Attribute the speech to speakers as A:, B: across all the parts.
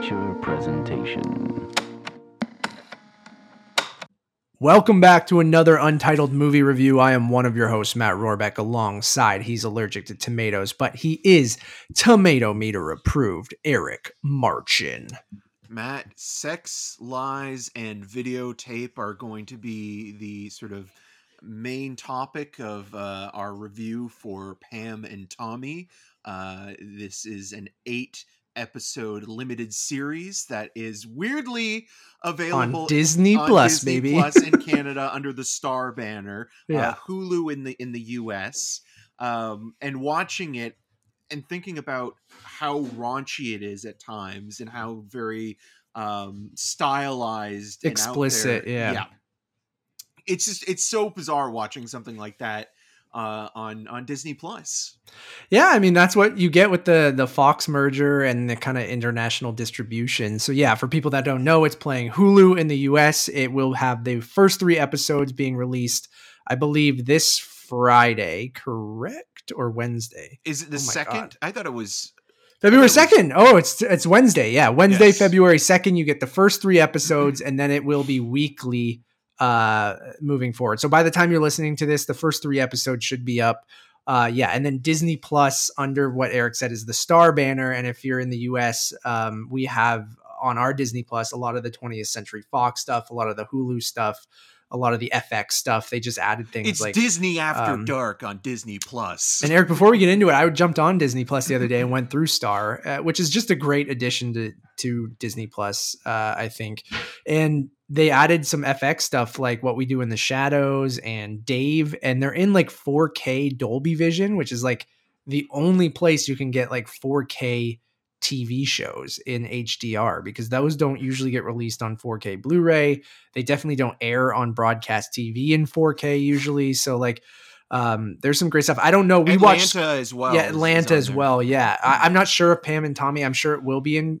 A: Amateur presentation.
B: Welcome back to another Untitled Movie Review. I am one of your hosts, Matt Rohrbeck, alongside he's allergic to tomatoes, but he is tomato meter approved, Eric Marchin.
C: Matt, sex, lies, and videotape are going to be the sort of main topic of uh, our review for Pam and Tommy. Uh, this is an eight episode limited series that is weirdly available
B: On Disney
C: on
B: Plus,
C: Disney
B: baby.
C: Plus in Canada under the Star banner.
B: Yeah.
C: Uh, Hulu in the in the US. Um, and watching it and thinking about how raunchy it is at times and how very um stylized
B: Explicit, yeah.
C: yeah it's just it's so bizarre watching something like that uh on on disney plus
B: Yeah, I mean that's what you get with the the Fox merger and the kind of international distribution. So yeah, for people that don't know, it's playing Hulu in the US. It will have the first 3 episodes being released I believe this Friday, correct? Or Wednesday?
C: is it the
B: Oh
C: second
B: God.
C: i thought it was
B: February second. Oh, it's it's Wednesday. Yeah, Wednesday,
C: Yes.
B: February second. You get the first three episodes, and then it will be weekly uh moving forward. So by the time you're listening to this, the first three episodes should be up. Uh yeah, and then Disney Plus under what Eric said is the Star banner. And if you're in the US, um, we have on our Disney Plus a lot of the 20th Century Fox stuff, a lot of the Hulu stuff, a lot of the FX stuff. They just added things
C: it's
B: like
C: disney after
B: um,
C: dark on disney Plus.
B: and Eric, before we get into it, I jumped on Disney Plus the other day and went through Star, uh, which is just a great addition to to Disney Plus, uh, I think. And they added some FX stuff like what we do in the shadows and Dave, and they're in like 4K Dolby Vision, which is like the only place you can get like 4K TV shows in HDR because those don't usually get released on 4K Blu-ray. They definitely don't air on broadcast TV in 4K usually. So like um there's some great stuff. I don't know. We
C: Atlanta
B: watched Atlanta
C: as well
B: yeah, Atlanta as well. Yeah, I, I'm not sure if Pam and Tommy. I'm sure it will be in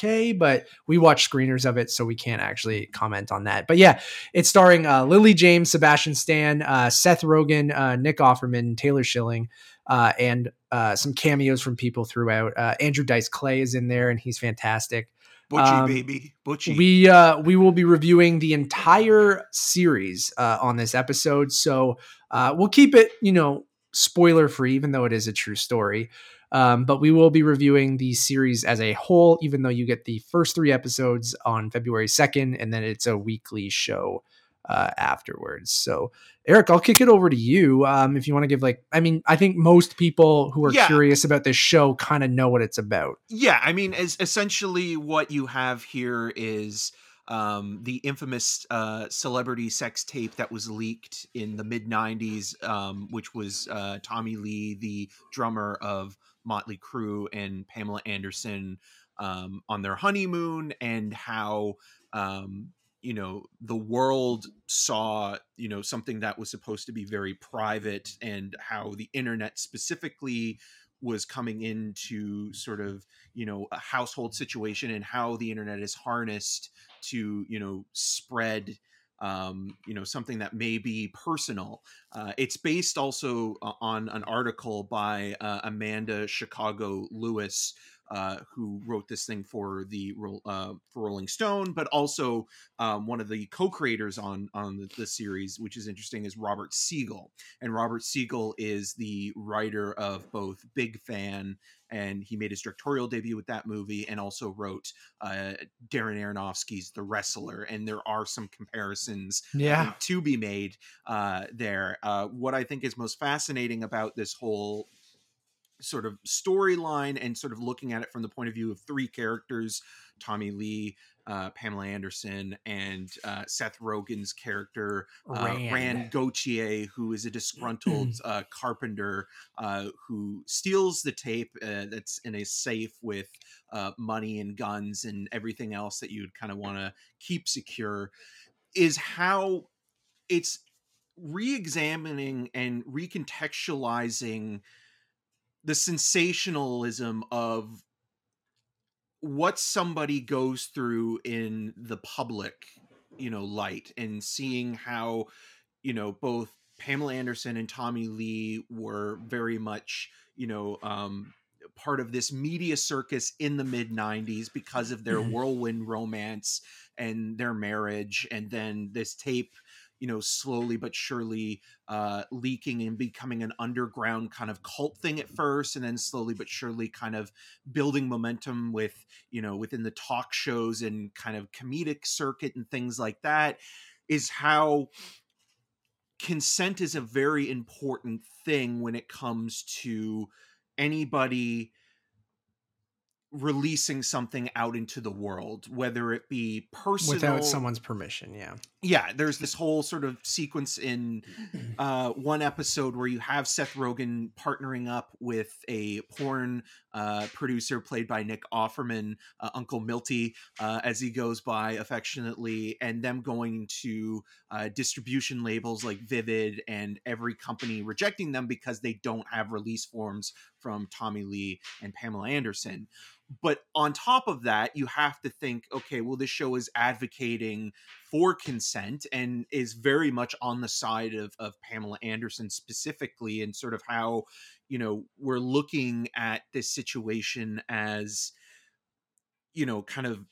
B: 4K, but we watch screeners of it, so we can't actually comment on that. But yeah, it's starring uh, Lily James, Sebastian Stan, uh, Seth Rogen, uh, Nick Offerman, Taylor Schilling, uh, and uh, some cameos from people throughout. Uh, Andrew Dice Clay is in there, and he's fantastic.
C: butchie
B: um,
C: baby butchie
B: We uh we will be reviewing the entire series uh, on this episode, so uh, we'll keep it you know spoiler free, even though it is a true story. Um, but we will be reviewing the series as a whole, even though you get the first three episodes on February second, and then it's a weekly show uh, afterwards. So, Eric, I'll kick it over to you um, if you want to give like, I mean, I think most people who are
C: Yeah.
B: curious about this show kind of know what it's about.
C: Yeah, I mean, as essentially what you have here is um, the infamous uh, celebrity sex tape that was leaked in the mid '90s, um, which was uh, Tommy Lee, the drummer of Motley Crue, and Pamela Anderson um, on their honeymoon, and how um, you know the world saw you know something that was supposed to be very private, and how the internet specifically was coming into sort of you know a household situation and how the internet is harnessed to you know spread um, you know something that may be personal. Uh, it's based also uh, on an article by uh, amanda chicago lewis uh, who wrote this thing for the uh, for Rolling Stone, but also um, one of the co-creators on on the, the series, which is interesting, is Robert Siegel. And Robert Siegel is the writer of both Big Fan, and he made his directorial debut with that movie, and also wrote uh, Darren Aronofsky's The Wrestler. And there are some comparisons
B: Yeah.
C: to be made uh, there. Uh, what I think is most fascinating about this whole sort of storyline and sort of looking at it from the point of view of three characters Tommy Lee, uh, Pamela Anderson, and uh, Seth Rogen's character, uh,
B: Rand.
C: Rand Gauthier, who is a disgruntled uh, carpenter uh, who steals the tape uh, that's in a safe with uh, money and guns and everything else that you'd kind of want to keep secure, is how it's re-examining and recontextualizing the sensationalism of what somebody goes through in the public you know light and seeing how you know both Pamela Anderson and Tommy Lee were very much you know um part of this media circus in the mid 90s because of their
B: Mhm.
C: whirlwind romance and their marriage and then this tape you know slowly but surely uh leaking and becoming an underground kind of cult thing at first and then slowly but surely kind of building momentum with you know within the talk shows and kind of comedic circuit and things like that is how consent is a very important thing when it comes to anybody releasing something out into the world whether it be personal
B: without someone's permission. Yeah.
C: Yeah there's this whole sort of sequence in uh, one episode where you have Seth Rogen partnering up with a porn uh, producer played by Nick Offerman, uh, Uncle Milty, uh, as he goes by affectionately, and them going to uh, distribution labels like Vivid and every company rejecting them because they don't have release forms from Tommy Lee and Pamela Anderson. But on top of that, you have to think, okay, well, this show is advocating for consent and is very much on the side of, of Pamela Anderson specifically, and sort of how, you know, we're looking at this situation as, you know, kind of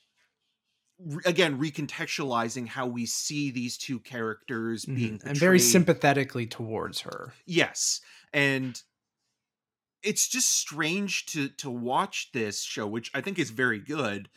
C: again recontextualizing how we see these two characters being
B: Mhm. and very sympathetically towards her.
C: Yes, and it's just strange to to watch this show, which I think is very good.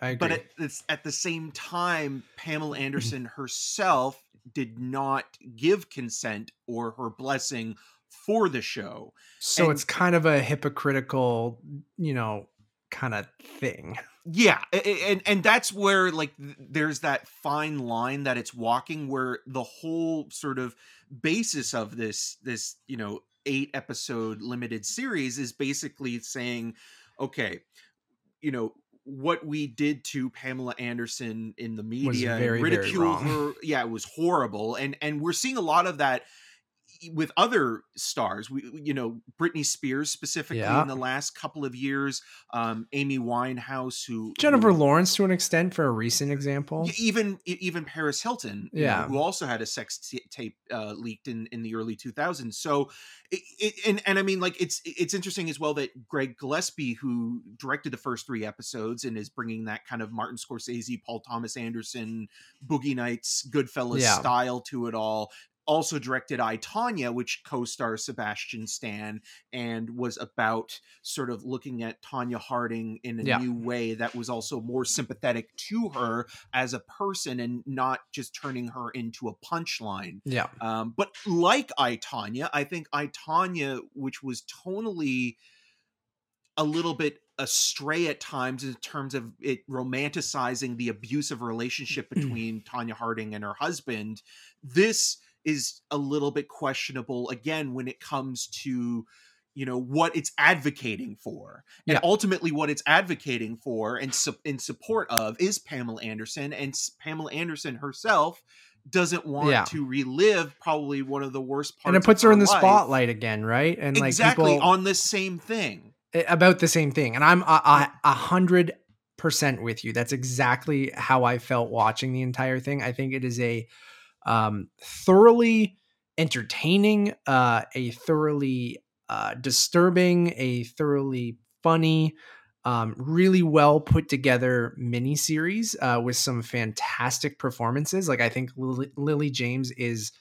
B: I agree.
C: But at this, at the same time, Pamela mm-hmm. Anderson herself did not give consent or her blessing for the show.
B: so
C: and-
B: it's kind of a hypocritical, you know, kind of thing.
C: Yeah, and and that's where like there's that fine line that it's walking where the whole sort of basis of this this you know eight episode limited series is basically saying okay you know what we did to Pamela Anderson in the media
B: very, very
C: ridicule
B: wrong.
C: her yeah it was horrible and and we're seeing a lot of that with other stars we you know Britney Spears specifically
B: Yeah.
C: in the last couple of years um Amy Winehouse who
B: Jennifer
C: who-
B: Lawrence, to an extent, for a recent example.
C: even even Paris Hilton, you know,
B: Yeah.
C: who also had a sex t- tape uh, leaked in in the early 2000s. So, it, it, and and I mean, like it's it's interesting as well that Craig Gillespie, who directed the first three episodes and is bringing that kind of Martin Scorsese, Paul Thomas Anderson, Boogie Nights, Goodfellas
B: Yeah.
C: style to it all. Also directed I Tonya, which co-stars Sebastian Stan, and was about sort of looking at Tonya Harding in a
B: Yeah.
C: new way that was also more sympathetic to her as a person and not just turning her into a punchline.
B: Yeah.
C: Um, but like I Tonya, I think I Tonya, which was tonally a little bit astray at times in terms of it romanticizing the abusive relationship between Tonya Harding and her husband. This is a little bit questionable again when it comes to you know what it's advocating for and
B: Yeah.
C: ultimately what it's advocating for and su- in support of is Pamela Anderson and s- Pamela Anderson herself doesn't want
B: Yeah.
C: to relive probably one of the worst parts
B: And it puts her
C: of
B: in the
C: life.
B: spotlight again, right? And like
C: exactly
B: people
C: on this same thing
B: about the same thing. And I'm a, a hundred percent with you. That's exactly how I felt watching the entire thing. I think it is a um, thoroughly entertaining, uh, a thoroughly uh, disturbing, a thoroughly funny, um, really well put together miniseries uh, with some fantastic performances. Like I think Lily, Lily James is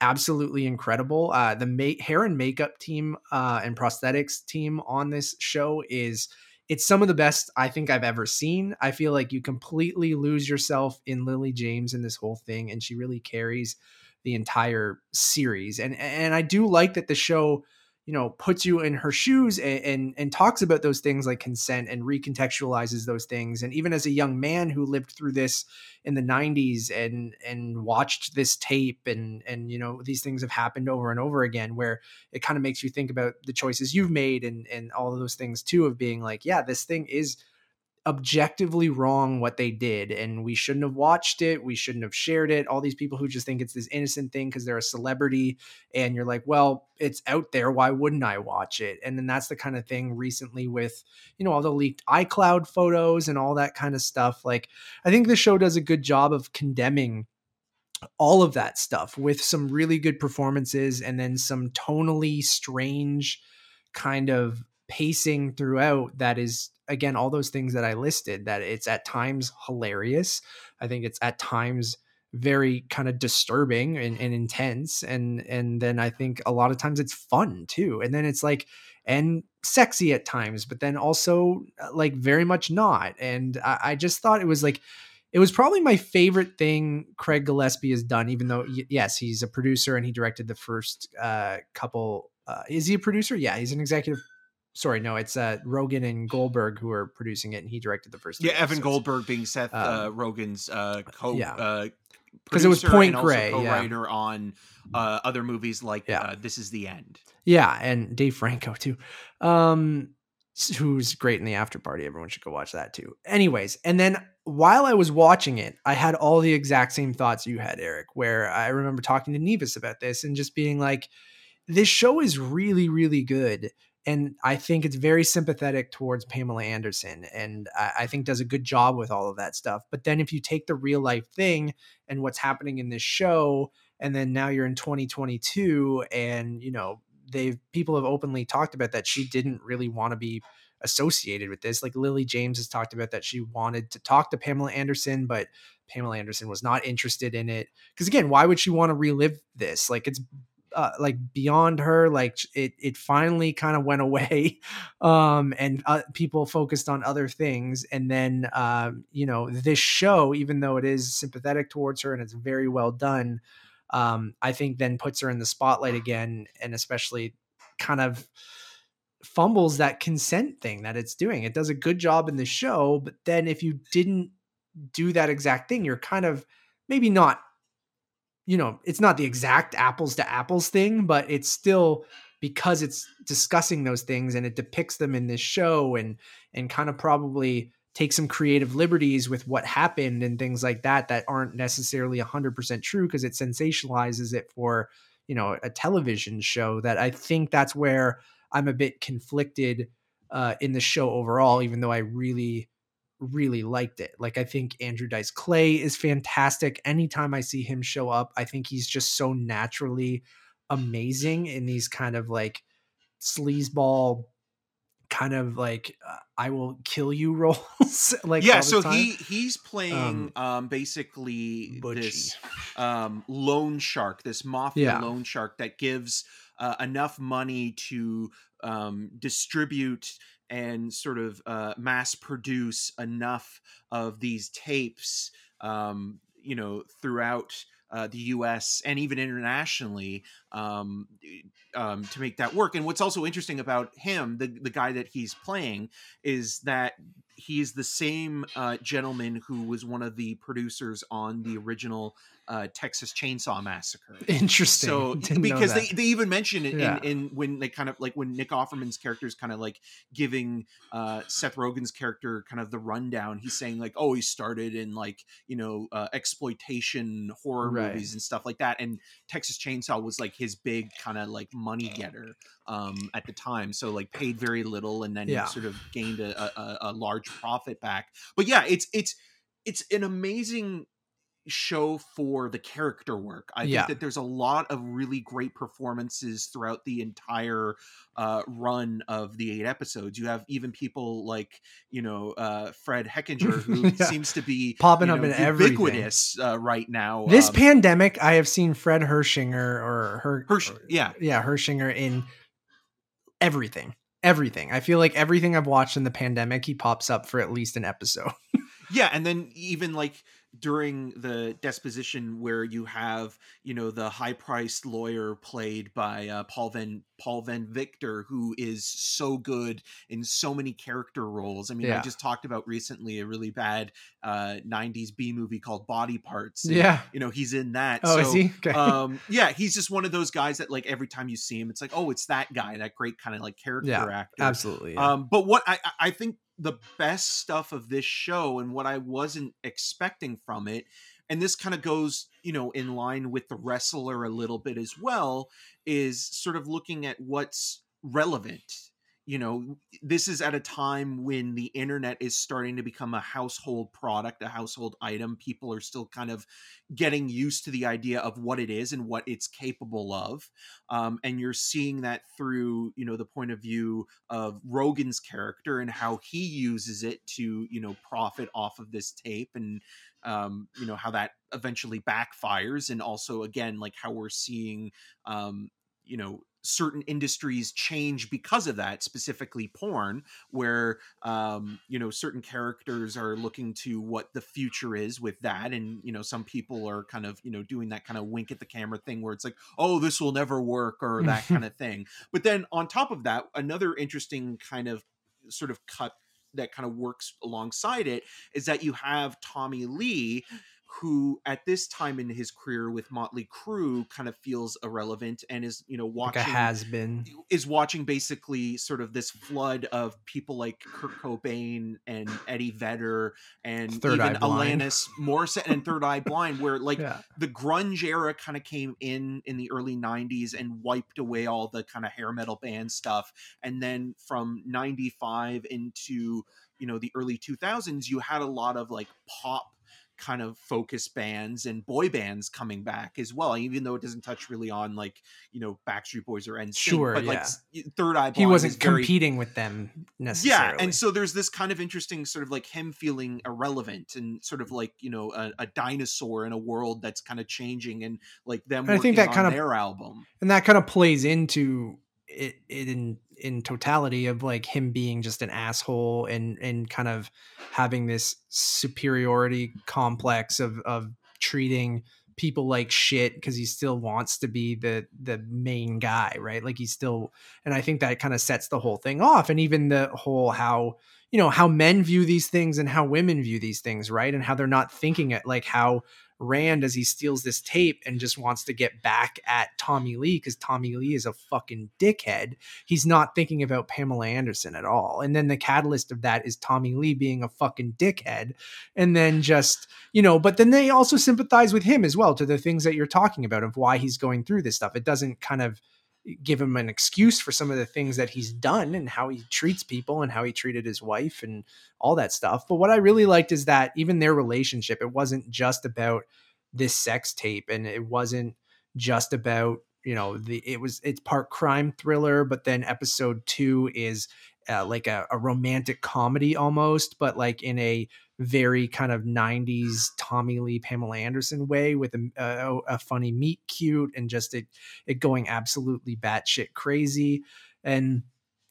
B: absolutely incredible. Uh, the ma- hair and makeup team uh, and prosthetics team on this show is it's some of the best I think I've ever seen. I feel like you completely lose yourself in Lily James in this whole thing, and she really carries the entire series. And and I do like that the show, you know, puts you in her shoes and and, and talks about those things like consent and recontextualizes those things. And even as a young man who lived through this in the 90s and and watched this tape and and you know these things have happened over and over again where it kind of makes you think about the choices you've made and and all of those things too of being like yeah this thing is objectively wrong what they did and we shouldn't have watched it we shouldn't have shared it. All these people who just think it's this innocent thing because they're a celebrity and you're like well it's out there why wouldn't i watch it? And then that's the kind of thing recently with you know all the leaked icloud photos and all that kind of stuff. Like i think the show does a good job of condemning all of that stuff with some really good performances and then some tonally strange kind of pacing throughout that is again all those things that I listed that it's at times hilarious. I think it's at times very kind of disturbing and, and intense and and then I think a lot of times it's fun too. And then it's like and sexy at times, but then also uh, like very much not. And I, I just thought it was like it was probably my favorite thing Craig Gillespie has done, even though yes, he's a producer and he directed the first uh, couple. Uh, is he a producer? Yeah, he's an executive. Sorry, no, it's uh, Rogen and Goldberg who are producing it, and he directed the first.
C: Yeah, Evan episodes. Goldberg being Seth uh, um, Rogen's uh, co. Yeah.
B: Because uh, it was Point Grey,
C: co-writer yeah. on uh, other movies like yeah. uh, This Is the End.
B: Yeah, and Dave Franco too. Um, who's great in the after party. Everyone should go watch that too. Anyways, and then while I was watching it, I had all the exact same thoughts you had, Eric, where I remember talking to Nevis about this and just being like, this show is really, really good. And I think it's very sympathetic towards Pamela Anderson. And I, I think does a good job with all of that stuff. But then if you take the real life thing and what's happening in this show, and then now you're in 2022 and, you know, they've people have openly talked about that she didn't really want to be associated with this. Like Lily James has talked about that she wanted to talk to Pamela Anderson, but Pamela Anderson was not interested in it. Because again, why would she want to relive this? Like it's uh, like beyond her. Like it it finally kind of went away, um, and uh, people focused on other things. And then um, you know this show, even though it is sympathetic towards her and it's very well done. Um, I think then puts her in the spotlight again, and especially kind of fumbles that consent thing that it's doing. It does a good job in the show, but then if you didn't do that exact thing, you're kind of maybe not, you know, it's not the exact apples to apples thing, but it's still because it's discussing those things and it depicts them in this show and and kind of probably take some creative liberties with what happened and things like that that aren't necessarily 100% true because it sensationalizes it for you know a television show that i think that's where I'm a bit conflicted uh, in the show overall, even though I really, really liked it. Like I think Andrew Dice Clay is fantastic. Anytime I see him show up, I think he's just so naturally amazing in these kind of like sleazeball kind of like uh, I will kill you roles. like
C: yeah, so he he's playing um, um basically Butchie. this um loan shark, this mafia yeah. loan shark that gives uh, enough money to um, distribute and sort of uh, mass produce enough of these tapes, um, you know, throughout uh, the U.S. and even internationally um, um, to make that work. And what's also interesting about him, the the guy that he's playing, is that he's the same uh, gentleman who was one of the producers on the original uh, Texas Chainsaw Massacre.
B: Interesting.
C: So because they, they even mention it yeah. in, in, when they kind of like when Nick Offerman's character is kind of like giving uh, Seth Rogen's character kind of the rundown. He's saying like, oh, he started in like you know uh, exploitation horror right. movies and stuff like that, and Texas Chainsaw was like his big kind of like money getter um, at the time. So like paid very little and then yeah. sort of gained a, a, a large profit back. But yeah, it's it's it's an amazing show for the character work. I yeah. think that there's a lot of really great performances throughout the entire uh, run of the eight episodes. You have even people like you know uh, Fred Hechinger, who yeah. seems to be
B: popping
C: you
B: know, up in
C: ubiquitous uh, right now.
B: This um, pandemic, I have seen Fred Hershinger or her,
C: Hersh, yeah,
B: yeah, Hershinger in everything. Everything. I feel like everything I've watched in the pandemic, he pops up for at least an episode.
C: yeah, and then even like during the disposition where you have you know the high priced lawyer played by uh, Paul Van Paul Ben-Victor who is so good in so many character roles. I mean, yeah. I just talked about recently a really bad uh, '90s B movie called Body Parts.
B: And, yeah,
C: you know he's in that.
B: Oh, so, is he?
C: Okay. um, yeah, he's just one of those guys that like every time you see him, it's like, oh, it's that guy, that great kind of like character
B: yeah,
C: actor.
B: Absolutely. Yeah.
C: Um, but what I I think the best stuff of this show and what I wasn't expecting from it. And this kind of goes, you know, in line with the wrestler a little bit as well, is sort of looking at what's relevant you know this is at a time when the internet is starting to become a household product a household item. People are still kind of getting used to the idea of what it is and what it's capable of um, and you're seeing that through you know the point of view of rogen's character and how he uses it to you know profit off of this tape and um, you know how that eventually backfires and also again like how we're seeing um, you know certain industries change because of that specifically porn where um you know certain characters are looking to what the future is with that and you know some people are kind of you know doing that kind of wink at the camera thing where it's like oh this will never work or that kind of thing. But then on top of that another interesting kind of sort of cut that kind of works alongside it is that you have Tommy Lee who at this time in his career with Motley Crue kind of feels irrelevant and is you know watching
B: like has been
C: is watching basically sort of this flood of people like Kurt Cobain and Eddie Vedder and
B: Third
C: even. Alanis Morissette and Third Eye Blind where like
B: yeah.
C: the grunge era kind of came in in the early 90s and wiped away all the kind of hair metal band stuff and then from 95 into you know the early 2000s you had a lot of like pop kind of focus bands and boy bands coming back as well even though it doesn't touch really on like you know backstreet boys or NSYNC
B: Sure,
C: but like
B: yeah.
C: s- third eye
B: he wasn't
C: very-
B: competing with them necessarily.
C: yeah and so there's this kind of interesting sort of like him feeling irrelevant and sort of like you know a, a dinosaur in a world that's kind of changing and like them
B: And I think that kind of-
C: their album
B: and that kind of plays into it, it in in totality of like him being just an asshole and and kind of having this superiority complex of of treating people like shit because he still wants to be the the main guy right? Like he's still and i think that kind of sets the whole thing off and even the whole how you know how men view these things and how women view these things right? And how they're not thinking it like how Rand as he steals this tape and just wants to get back at Tommy Lee because Tommy Lee is a fucking dickhead. He's not thinking about Pamela Anderson at all. And then the catalyst of that is Tommy Lee being a fucking dickhead. And then just, you know, but then they also sympathize with him as well to the things that you're talking about of why he's going through this stuff. It doesn't kind of give him an excuse for some of the things that he's done and how he treats people and how he treated his wife and all that stuff. But what I really liked is that even their relationship, it wasn't just about this sex tape and it wasn't just about, you know, the it was it's part crime thriller, but then episode 2 is uh, like a, a romantic comedy almost, but like in a very kind of 90s Tommy Lee Pamela Anderson way with a, a, a funny meet cute and just it it going absolutely batshit crazy and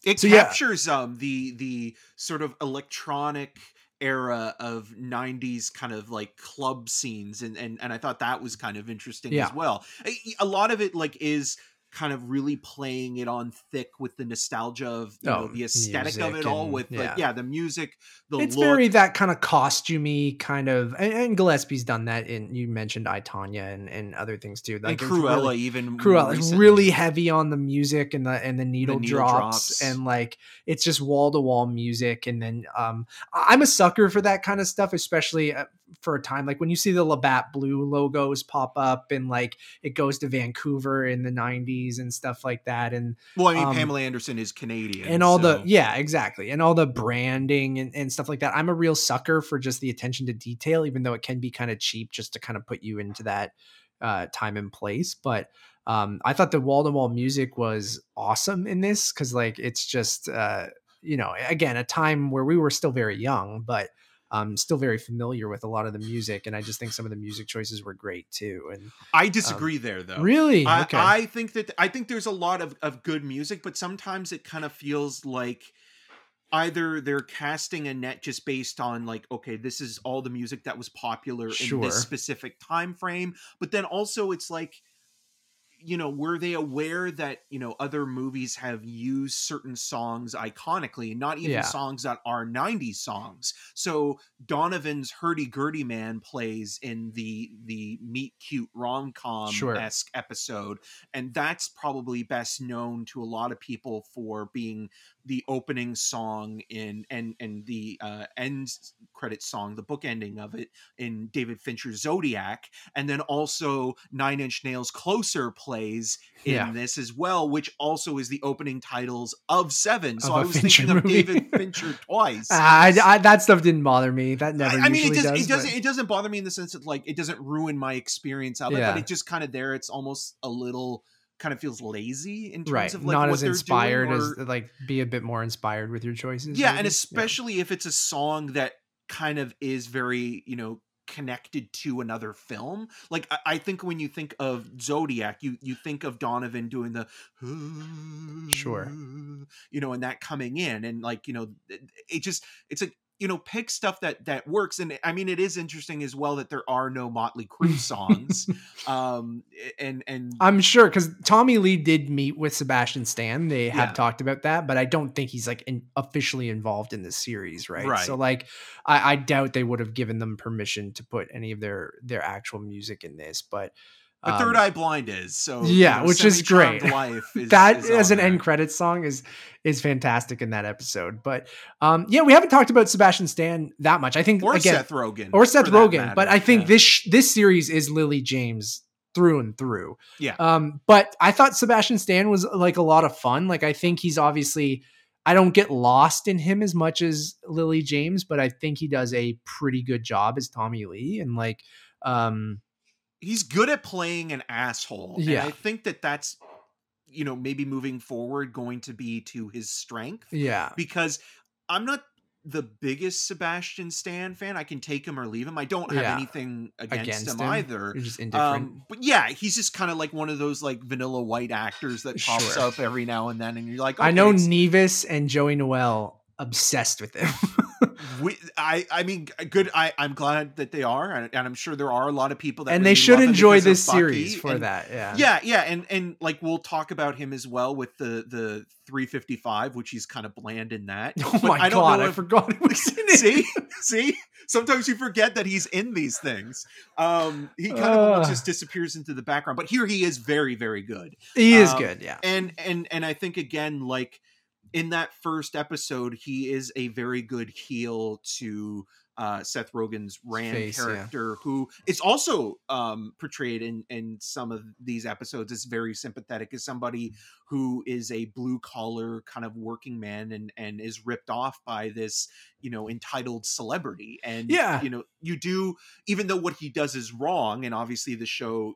C: it
B: So, yeah.
C: captures um the the sort of electronic era of 90s kind of like club scenes and and, and i thought that was kind of interesting
B: Yeah.
C: as well a, a lot of it like is kind of really playing it on thick with the nostalgia of you know
B: Oh,
C: the aesthetic of it all
B: and-
C: with
B: yeah.
C: like yeah the music the
B: it's
C: look
B: very that kind of costumey kind of and, and Gillespie's done that in you mentioned I Tonya and, and other things too
C: and
B: like it's
C: Cruella
B: really-
C: even
B: Cruella is really heavy on the music and the and the needle,
C: needle
B: drops,
C: drops.
B: and like it's just wall to wall music and then um I'm a sucker for that kind of stuff especially uh, for a time like when you see the Labatt Blue logos pop up and like it goes to Vancouver in the 90s and stuff like that and
C: well i mean
B: um,
C: pamela anderson is canadian
B: and all
C: so-
B: the yeah exactly and all the branding and, and stuff like that. I'm a real sucker for just the attention to detail even though it can be kind of cheap just to kind of put you into that uh, time and place but um, i thought the wall-to-wall music was awesome in this because like it's just uh, you know again a time where we were still very young but um, still very familiar with a lot of the music and i just think some of the music choices were great too and
C: i disagree there though.
B: Really?
C: I,
B: okay.
C: I think that I think there's a lot of, of good music, but sometimes it kind of feels like either they're casting a net just based on like, okay, this is all the music that was popular in this specific time frame, but then also it's like you know were they aware that you know other movies have used certain songs iconically and not even
B: Yeah.
C: songs that are 90s songs so donovan's hurdy-gurdy man plays in the the meet cute rom-com
B: Sure.
C: esque episode and that's probably best known to a lot of people for being the opening song in and and the uh end credit song the book ending of it in david fincher's zodiac and then also nine inch nails closer plays in
B: Yeah.
C: this as well, which also is the opening titles of Seven. So
B: Of
C: I was
B: Fincher
C: thinking of. David Fincher twice.
B: Ah, I, I, that stuff didn't bother me. That never.
C: I, I mean, it, does,
B: does.
C: it doesn't.
B: but-
C: It doesn't bother me in the sense that like it doesn't ruin my experience of it,
B: Yeah.
C: but it just kind of there. It's almost a little kind of feels lazy in terms
B: right,
C: of like
B: not as inspired
C: doing,
B: as like be a bit more inspired with your choices.
C: yeah,
B: maybe?
C: and especially if it's a song that kind of is very you know connected to another film like I, I think when you think of zodiac you you think of donovan doing the
B: Sure.
C: you know and that coming in and like you know it, it just it's a you know pick stuff that that works and i mean it is interesting as well that there are no motley crue songs um and and
B: I'm sure because Tommy Lee did meet with Sebastian Stan. They have
C: Yeah.
B: talked about that, but I don't think he's like in, officially involved in this series, right?
C: Right.
B: So like, I, I doubt they would have given them permission to put any of their their actual music in this. But
C: but
B: um,
C: third eye blind is so
B: yeah, which is great.
C: life is,
B: that
C: is
B: as an end
C: there.
B: credits song is is fantastic in that episode. But um, yeah, we haven't talked about Sebastian Stan that much. I think
C: or
B: again,
C: seth rogen
B: or Seth Rogen. But. I think
C: Yeah.
B: this sh- this series is Lily James through and through.
C: Yeah.
B: Um, but I thought Sebastian Stan was like a lot of fun. Like I think he's obviously I don't get lost in him as much as Lily James, but I think he does a pretty good job as Tommy Lee and like um
C: he's good at playing an asshole.
B: Yeah.
C: And I think that that's you know maybe moving forward going to be to his strength
B: yeah.
C: because I'm not the biggest Sebastian Stan fan. I can take him or leave him. I don't have
B: Yeah.
C: anything against,
B: Against
C: him,
B: him.
C: either.
B: You're just indifferent.
C: Um, but yeah, he's just kind of like one of those like vanilla white actors that pops
B: Sure.
C: up every now and then, and you're like,
B: I know Nevis and Joey Noel obsessed with him.
C: we, I, I mean, good. I, I'm glad that they are, and, and I'm sure there are a lot of people that
B: and they should enjoy this series for
C: and-
B: that. Yeah.
C: yeah yeah and and like we'll talk about him as well with the the 355 which he's kind of bland in that
B: Oh
C: But
B: my
C: I don't
B: god,
C: know
B: I forgot it was in it.
C: see see sometimes you forget that he's in these things um he kind of almost just disappears into the background but here he is very very good
B: He is
C: Um,
B: good, yeah.
C: and and and i think again like in that first episode he is a very good heel to uh, Seth Rogen's Rand
B: Face, yeah.
C: character, who is also um, portrayed in in some of these episodes as very sympathetic as somebody who is a blue collar kind of working man and and is ripped off by this you know entitled celebrity and
B: Yeah.
C: you know you do even though what he does is wrong and obviously the show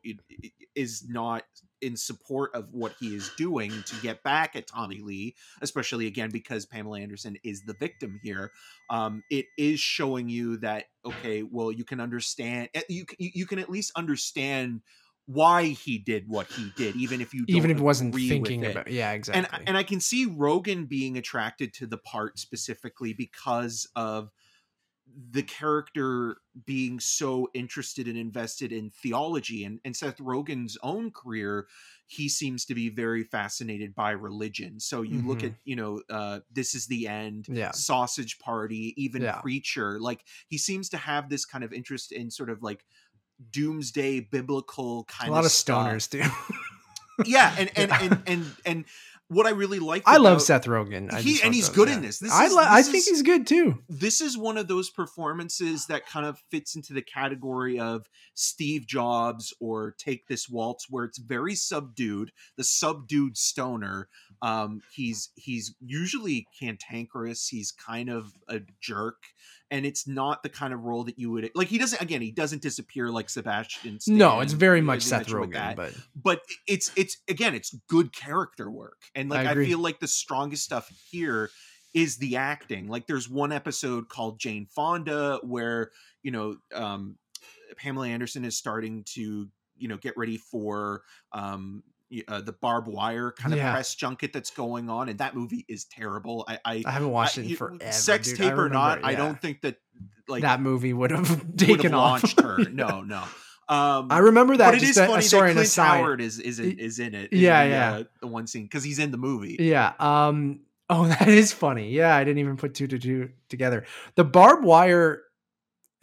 C: is not in support of what he is doing to get back at Tommy Lee, especially again because Pamela Anderson is the victim here. Um, it is showing you that okay, well, you can understand. eh, You you can at least understand why he did what he did, even if you
B: Even if it wasn't thinking
C: it
B: about yeah, exactly.
C: and and I can see Rogen being attracted to the part specifically because of the character being so interested and invested in theology and, and Seth Rogen's own career he seems to be very fascinated by religion so you look
B: Mhm.
C: at you know uh this is the end
B: Yeah.
C: sausage party even
B: Yeah.
C: preacher like he seems to have this kind of interest in sort of like doomsday biblical kind of
B: a lot of
C: stuff.
B: stoners too.
C: yeah and and,
B: Yeah.
C: and and and what i really like
B: I love Seth Rogen. I
C: He- and he's good
B: yeah.
C: in this. This
B: I
C: is-
B: li- I think
C: is-
B: he's good too.
C: this is one of those performances that kind of fits into the category of Steve Jobs or Take This Waltz, where it's very subdued, the subdued stoner. Um, he's he's usually cantankerous. He's kind of a jerk, and it's not the kind of role that you would like. He doesn't again. He doesn't disappear like Sebastian.
B: No, it's very much Seth Rogen, but
C: but it's it's again it's good character work and like
B: I
C: I, feel like the strongest stuff here is the acting like there's one episode called jane fonda where you know um pamela anderson is starting to you know get ready for um uh, the Barb Wire kind of
B: Yeah.
C: press junket that's going on and that movie is terrible i i,
B: I haven't watched
C: I-
B: it in forever.
C: sex
B: dude.
C: tape or not
B: it,
C: i don't think that like
B: that movie would have taken off.
C: launched her no no um
B: I remember that.
C: but it is
B: a- a
C: funny
B: story
C: that Clint
B: aside.
C: Howard is is in, is in it. in
B: yeah,
C: the,
B: yeah.
C: uh, the one scene because he's in the movie.
B: Yeah. Um. Oh, that is funny. Yeah, I didn't even put two to two together. The Barb Wire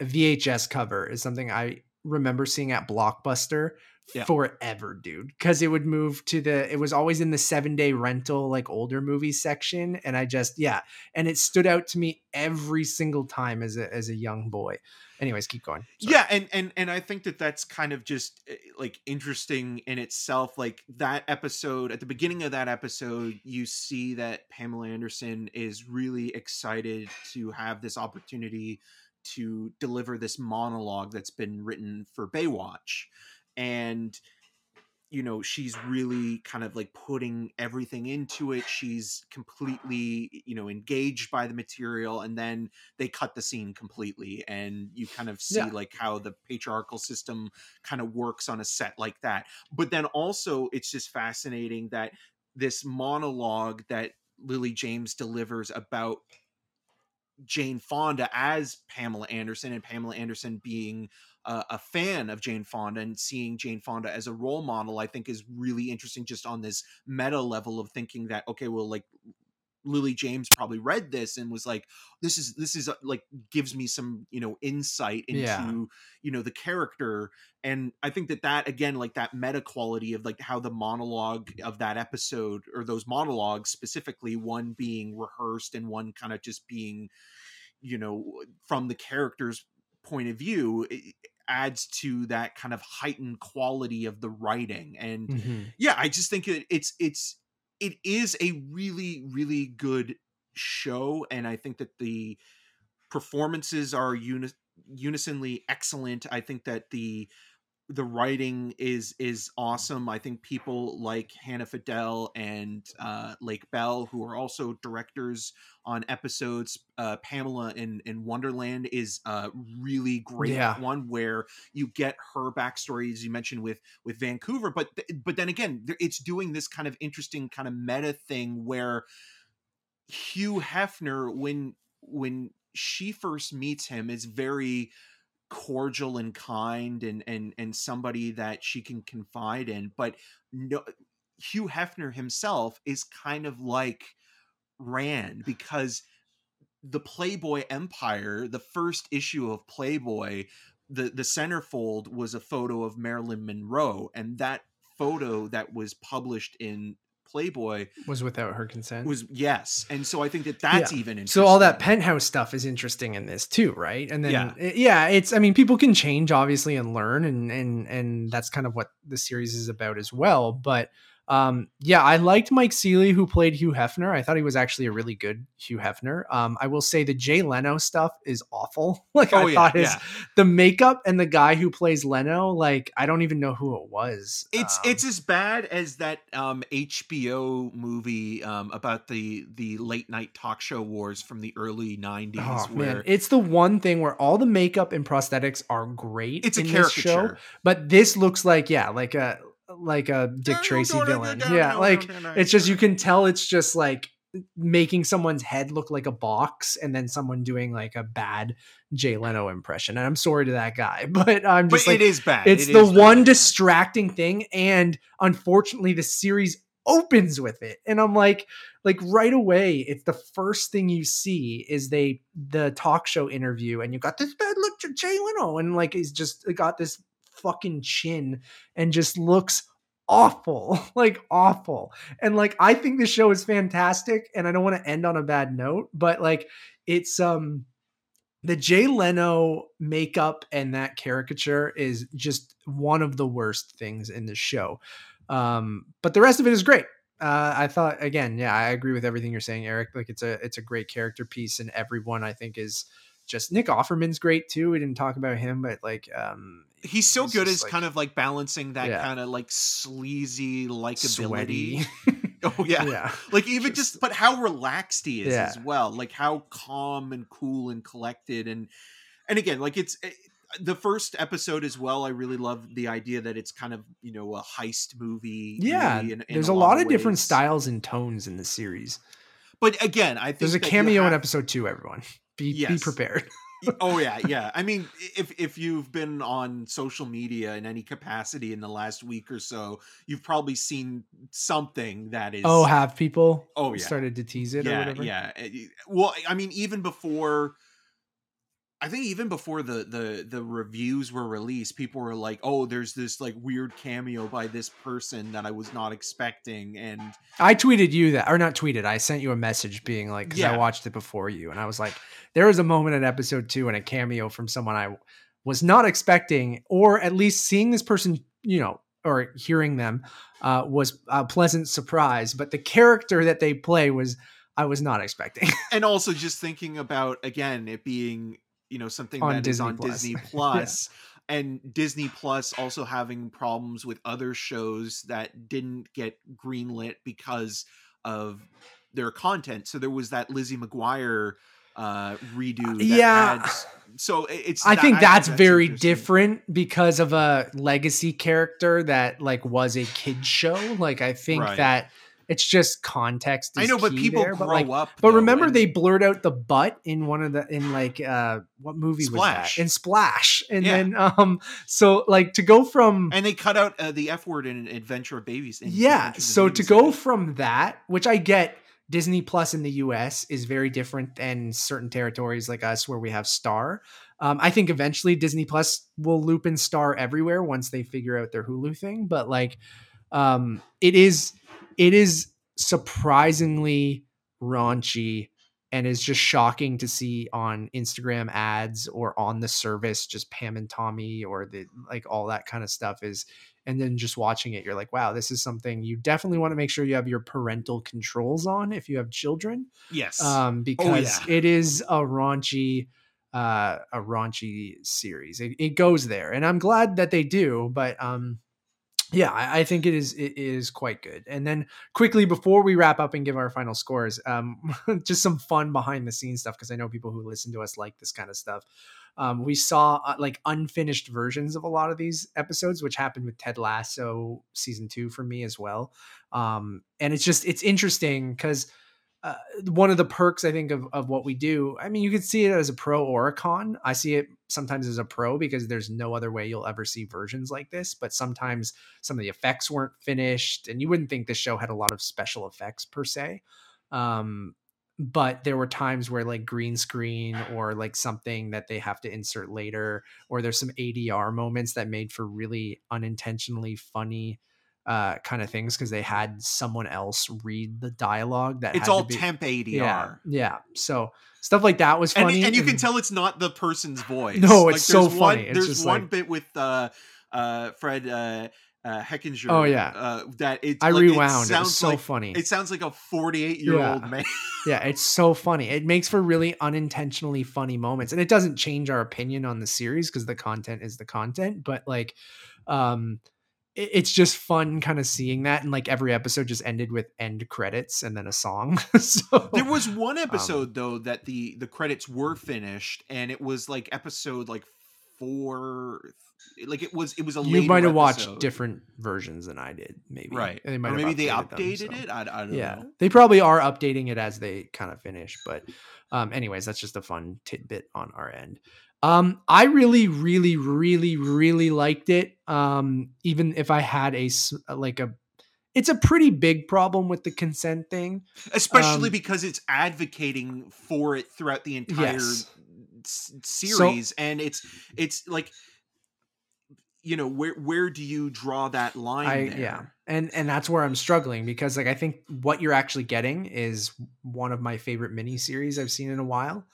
B: VHS cover is something I remember seeing at Blockbuster
C: Yeah.
B: forever, dude. Because it would move to the. It was always in the seven day rental, like older movie section, and I just yeah, and it stood out to me every single time as a as a young boy. Anyways, keep going. Sorry.
C: yeah and and and i think that that's kind of just eh, like interesting in itself like that episode at the beginning of that episode you see that pamela anderson is really excited to have this opportunity to deliver this monologue that's been written for baywatch and you know she's really kind of like putting everything into it she's completely you know engaged by the material and then they cut the scene completely and you kind of see
B: Yeah.
C: like how the patriarchal system kind of works on a set like that but then also it's just fascinating that this monologue that lily james delivers about jane fonda as pamela anderson and pamela anderson being uh, a fan of Jane Fonda and seeing Jane Fonda as a role model, I think is really interesting just on this meta level of thinking that, okay, well, like Lily James probably read this and was like, this is, this is uh, like, gives me some, you know, insight into,
B: Yeah.
C: you know, the character. And I think that that, again, like that meta quality of like how the monologue of that episode or those monologues specifically, one being rehearsed and one kind of just being, you know, from the character's point of view, it adds to that kind of heightened quality of the writing and
B: Mhm.
C: yeah i just think it, it's it's it is a really really good show and i think that the performances are uni- unisonly excellent. I think that the the writing is is awesome i think people like hannah fidell and uh lake bell who are also directors on episodes uh pamela in in wonderland is a really great
B: Yeah.
C: one where you get her backstory as you mentioned with with vancouver but th- but then again it's doing this kind of interesting kind of meta thing where hugh hefner when when she first meets him is very cordial and kind and and and somebody that she can confide in but no hugh hefner himself is kind of like rand because the playboy empire the first issue of playboy the the centerfold was a photo of marilyn monroe and that photo that was published in playboy
B: Was without her consent.
C: was yes and so i think that that's
B: Yeah.
C: even interesting
B: so all that penthouse stuff is interesting in this too right and then
C: Yeah.
B: yeah. yeah it's i mean people can change obviously and learn and and and that's kind of what the series is about as well but um yeah i liked mike seely who played hugh hefner i thought he was actually a really good hugh hefner um i will say the jay leno stuff is awful like
C: oh
B: i
C: yeah,
B: thought his
C: yeah.
B: the makeup and the guy who plays leno like i don't even know who it was
C: It's
B: Um,
C: it's as bad as that um, HBO movie um, about the the late night talk show wars from the early '90s.
B: Oh
C: where
B: man, it's the one thing where all the makeup and prosthetics are great.
C: it's a
B: this show.
C: caricature.
B: but this looks like yeah like a like a dick tracy villain yeah like it's just you can tell it's just like making someone's head look like a box and then someone doing like a bad jay leno impression and i'm sorry to that guy but i'm
C: but
B: just like
C: it is bad.
B: it's
C: It
B: the one
C: bad.
B: distracting thing and unfortunately the series opens with it and i'm like like right away it's the first thing you see is they the talk show interview and you got this bad look to jay leno and like he's just got this fucking chin and just looks awful like awful and like i think the show is fantastic and i don't want to end on a bad note but like it's um the Jay Leno makeup and that caricature is just one of the worst things in the show. Um, but the rest of it is great. Uh, I thought again, yeah, I agree with everything you're saying, Eric. Like it's a it's a great character piece, and everyone I think is just Nick Offerman's great too. We didn't talk about him, but like um,
C: he's so
B: it's
C: good as
B: like-
C: kind of like balancing that
B: Yeah.
C: kind of like sleazy likability. Oh yeah.
B: yeah.
C: like even just,
B: Just-
C: but how relaxed he is
B: Yeah.
C: as well like how calm and cool and collected and and again like it's eh, the first episode as well i really love the idea that it's kind of you know a heist movie
B: Yeah,
C: in- in
B: there's a
C: lot
B: lot of different styles and tones in the series.
C: but again i think
B: There's a cameo in episode two. Everyone, be be prepared.
C: oh yeah yeah i mean if if you've been on social media in any capacity in the last week or so you've probably seen something that is
B: oh, have people
C: Oh, yeah.
B: started to tease it or
C: yeah
B: whatever?
C: yeah Eh, well i mean even before I think even before the the the reviews were released, people were like, "Oh, there's this like weird cameo by this person that I was not expecting," and
B: I tweeted you that, or not tweeted. I sent you a message being like, because I watched it before you, and I was like, there was a moment in episode two and a cameo from someone I was not expecting, or at least seeing this person, you know, or hearing them uh, was a pleasant surprise. But the character that they play was I was not expecting.
C: and also just thinking about again it being you know something
B: On
C: that is
B: Disney
C: on
B: Plus.
C: Disney Plus and Disney Plus also having problems with other shows that didn't get greenlit because of their content. So there was that Lizzie McGuire uh redo that
B: Yeah.
C: so it's
B: I
C: that-
B: think that's very different because of a legacy character that like was a kid show. Like I think
C: Right.
B: that it's just context.
C: I know but people
B: there,
C: grow
B: but like
C: up
B: But
C: though,
B: remember, they blurred out the butt in one of the in like uh what movie
C: Splash.
B: was that? In Splash, and
C: Yeah.
B: then um so like to go from
C: and they cut out uh, the F word in Adventure of Babies in
B: yeah, so to go from that, which I get, Disney Plus in the U.S. is very different than certain territories like us where we have Star. Um, I think eventually Disney Plus will loop in Star everywhere once they figure out their Hulu thing. But like, um, it is it is surprisingly raunchy and is just shocking to see on Instagram ads or on the service just Pam and Tommy or the like all that kind of stuff is and then just watching it you're like wow this is something you definitely want to make sure you have your parental controls on if you have children.
C: Yes.
B: Um because
C: yeah.
B: it is a raunchy uh a raunchy series. It, it goes there and i'm glad that they do but um yeah I, I think it is it is quite good. And then quickly before we wrap up and give our final scores um just some fun behind the scenes stuff because i know people who listen to us like this kind of stuff. Um, we saw uh, like unfinished versions of a lot of these episodes which happened with ted lasso season two for me as well. Um, and it's just it's interesting because uh, one of the perks I think of, of what we do. I mean, you could see it as a pro or a con. I see it sometimes as a pro because there's no other way you'll ever see versions like this. But sometimes some of the effects weren't finished, and you wouldn't think this show had a lot of special effects per se. Um, but there were times where like green screen or like something that they have to insert later, or there's some ADR moments that made for really unintentionally funny uh kind of things because they had someone else read the dialogue that
C: it's all
B: be-
C: temp ADR.
B: yeah yeah so stuff like that was funny
C: and you can tell it's not the person's voice.
B: No, it's so
C: there's one-
B: funny. It's
C: there's one
B: like-
C: bit with uh, uh, Fred uh, uh, Hechinger.
B: Oh, yeah.
C: uh, that it.
B: i
C: like, it
B: rewound it,
C: sounds
B: so
C: like
B: funny
C: it sounds like a 48 year old
B: Yeah.
C: man.
B: yeah it's so funny it makes for really unintentionally funny moments and it doesn't change our opinion on the series because the content is the content but like um it- it's just fun kind of seeing that and like every episode just ended with end credits and then a song so
C: There was one
B: Um,
C: episode though that the the credits were finished, and it was like episode like four. Like it was it was a
B: you might have watched different versions than i did maybe
C: right,
B: they might
C: or maybe they
B: updated them,
C: updated
B: so.
C: it. I, I don't
B: yeah
C: know.
B: they probably are updating it as they kind of finish but um anyways that's just a fun tidbit on our end um i really really really really liked it um even if i had a like a it's a pretty big problem with the consent thing
C: especially
B: Um,
C: because it's advocating for it throughout the entire
B: Yes.
C: s- series and it's it's like you know where where do you draw that line
B: I yeah, and and that's where I'm struggling because like I think what you're actually getting is one of my favorite mini series I've seen in a while.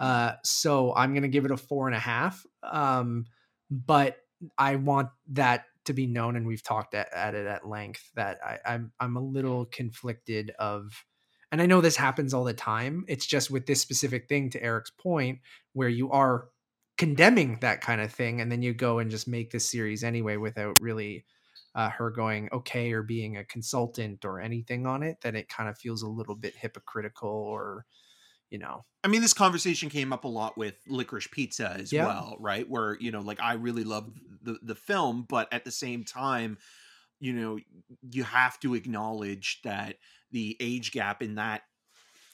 B: Uh, so I'm gonna give it a four and a half. Um, but I want that to be known, and we've talked at, at it at length that I, I'm I'm a little conflicted of. And I know this happens all the time. It's just with this specific thing, to Eric's point, where you are condemning that kind of thing and then you go and just make this series anyway without really uh, her going okay or being a consultant or anything on it then it kind of feels a little bit hypocritical or you know
C: I mean, this conversation came up a lot with Licorice Pizza as
B: Yeah.
C: well, right? Where you know, like I really love the the film, but at the same time, you know, you have to acknowledge that the age gap in that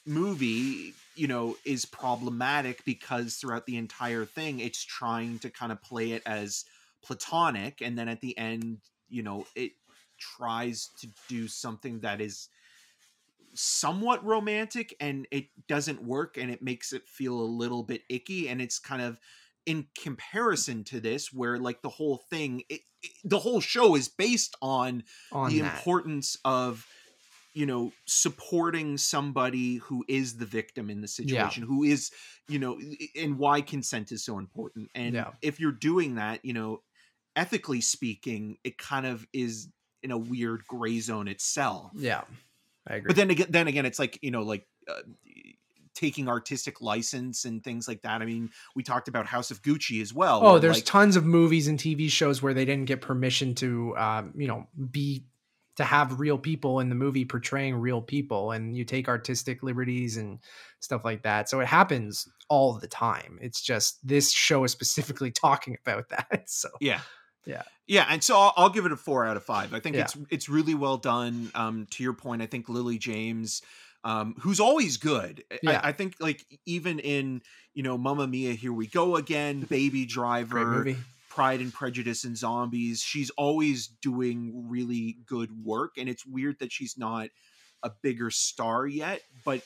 C: movie, you know, is problematic because throughout the entire thing, it's trying to kind of play it as platonic, and then at the end, you know, it tries to do something that is somewhat romantic and it doesn't work and it makes it feel a little bit icky and it's kind of in comparison to this where like the whole thing it, it- the whole show is based on,
B: on
C: the
B: that.
C: importance of you know supporting somebody who is the victim in the situation who is you know and why consent is so important and
B: Yeah.
C: if you're doing that you know ethically speaking it kind of is in a weird gray zone itself
B: yeah, I agree.
C: but then again then again it's like you know like uh, taking artistic license and things like that i mean we talked about house of gucci as well
B: Oh, there's
C: like,
B: tons of movies and TV shows where they didn't get permission to, um, you know, be to have real people in the movie portraying real people, and you take artistic liberties and stuff like that. So it happens all the time. It's just this show is specifically talking about that. So
C: yeah
B: Yeah.
C: yeah and so I'll, I'll give it a four out of five i think
B: Yeah.
C: it's it's really well done um to your point i think lily james um who's always good I-
B: Yeah.
C: I, I think like even in you know Mamma Mia, here we go again, Baby Driver. Pride and Prejudice and Zombies. She's always doing really good work, and it's weird that she's not a bigger star yet, but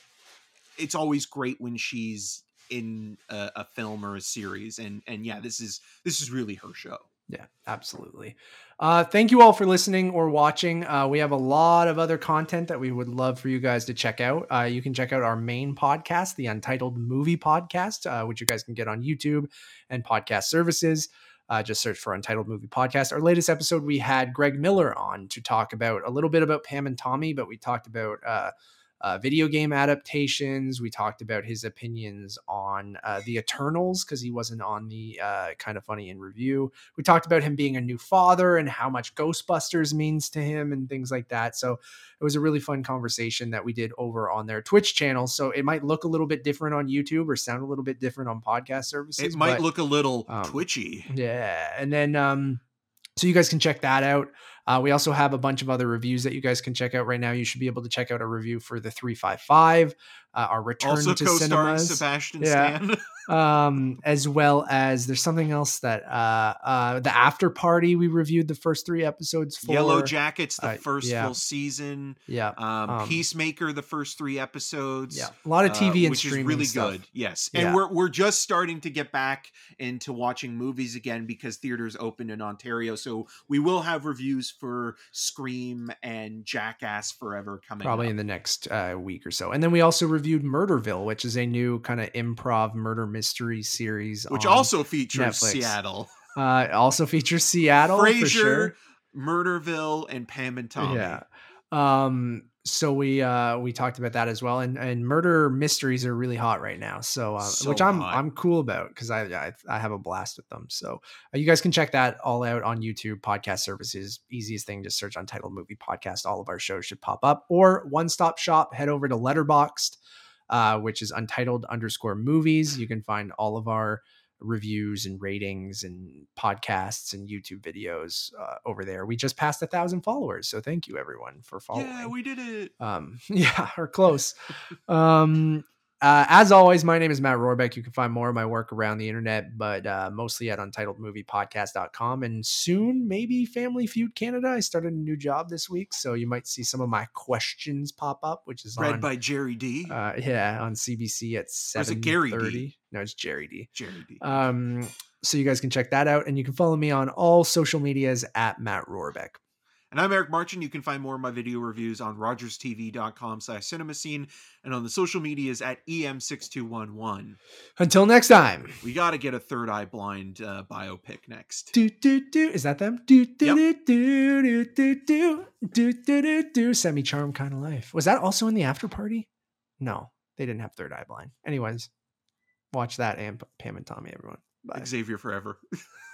C: it's always great when she's in a, a film or a series. And and yeah, this is this is really her show.
B: Yeah, absolutely. Uh, thank you all for listening or watching. Uh, we have a lot of other content that we would love for you guys to check out. Uh, you can check out our main podcast, the Untitled Movie Podcast, uh, which you guys can get on YouTube and podcast services. Uh, just search for Untitled Movie Podcast. Our latest episode, we had Greg Miller on to talk about a little bit about Pam and Tommy, but we talked about uh, video game adaptations. We talked about his opinions on uh, the Eternals because he wasn't on the uh, kind of funny in review. We talked about him being a new father and how much Ghostbusters means to him and things like that. So it was a really fun conversation that we did over on their Twitch channel. So it might look a little bit different on YouTube or sound a little bit different on podcast services.
C: It might
B: but-
C: look a little
B: um,
C: twitchy.
B: yeah, and then um, so you guys can check that out. Uh, we also have a bunch of other reviews that you guys can check out right now. You should be able to check out a review for the three five five, uh, our return
C: Also
B: to
C: co-starring
B: cinemas,
C: Sebastian
B: Yeah.
C: Stan.
B: um, as well as there's something else that uh, uh, the after party we reviewed the first three episodes for
C: Yellow Jackets, the
B: uh,
C: first
B: yeah.
C: full season.
B: Yeah,
C: Um,
B: Um,
C: Peacemaker, the first three episodes.
B: yeah, a lot of
C: uh,
B: TV and
C: which
B: streaming
C: is really
B: stuff.
C: good. Yes, and
B: Yeah.
C: we're we're just starting to get back into watching movies again because theaters open in Ontario. So we will have reviews for Scream and Jackass Forever coming.
B: probably
C: up.
B: in the next uh, week or so. And then we also reviewed Murderville, which is a new kind of improv murder mystery series,
C: which also features
B: Netflix.
C: Seattle,
B: uh, also features Seattle for
C: Frasier,
B: sure.
C: Murderville, and Pam and Tommy.
B: Yeah. Um. So we uh we talked about that as well, and and murder mysteries are really hot right now. So, uh,
C: So
B: which I'm
C: hot.
B: I'm cool about because I, I I have a blast with them. So uh, you guys can check that all out on YouTube podcast services. Easiest thing, just search Untitled Movie Podcast. All of our shows should pop up. Or one stop shop. Head over to Letterboxd uh, which is Untitled underscore Movies. You can find all of our reviews and ratings and podcasts and YouTube videos uh, over there. We just passed a thousand followers, so thank you everyone for following.
C: yeah, we did it.
B: um, yeah, or close. um, uh, as always, my name is Matt Rohrbeck. You can find more of my work around the internet, but uh, mostly at untitledmoviepodcast.com. And soon, maybe Family Feud Canada. I started a new job this week, so you might see some of my questions pop up, which is
C: Read
B: on,
C: by Gerry Dee.
B: uh, yeah, on CBC at seven
C: D?
B: No, it's Gerry Dee.
C: Gerry Dee.
B: Um, so you guys can check that out, and you can follow me on all social medias at Matt Rohrbeck.
C: And I'm Eric Marchin. You can find more of my video reviews on rogerstv.com slash cinemascene and on the social medias at EM6211.
B: Until next time.
C: We got to get a third eye blind uh, biopic next.
B: Do, do, do. Is that them? Do, do, yep. do, do, do, do, do, do, do, do. Semi charm kind of life. Was that also in the after party? No, they didn't have third eye blind. Anyways, watch that and Pam and Tommy, everyone. Bye.
C: Xavier forever.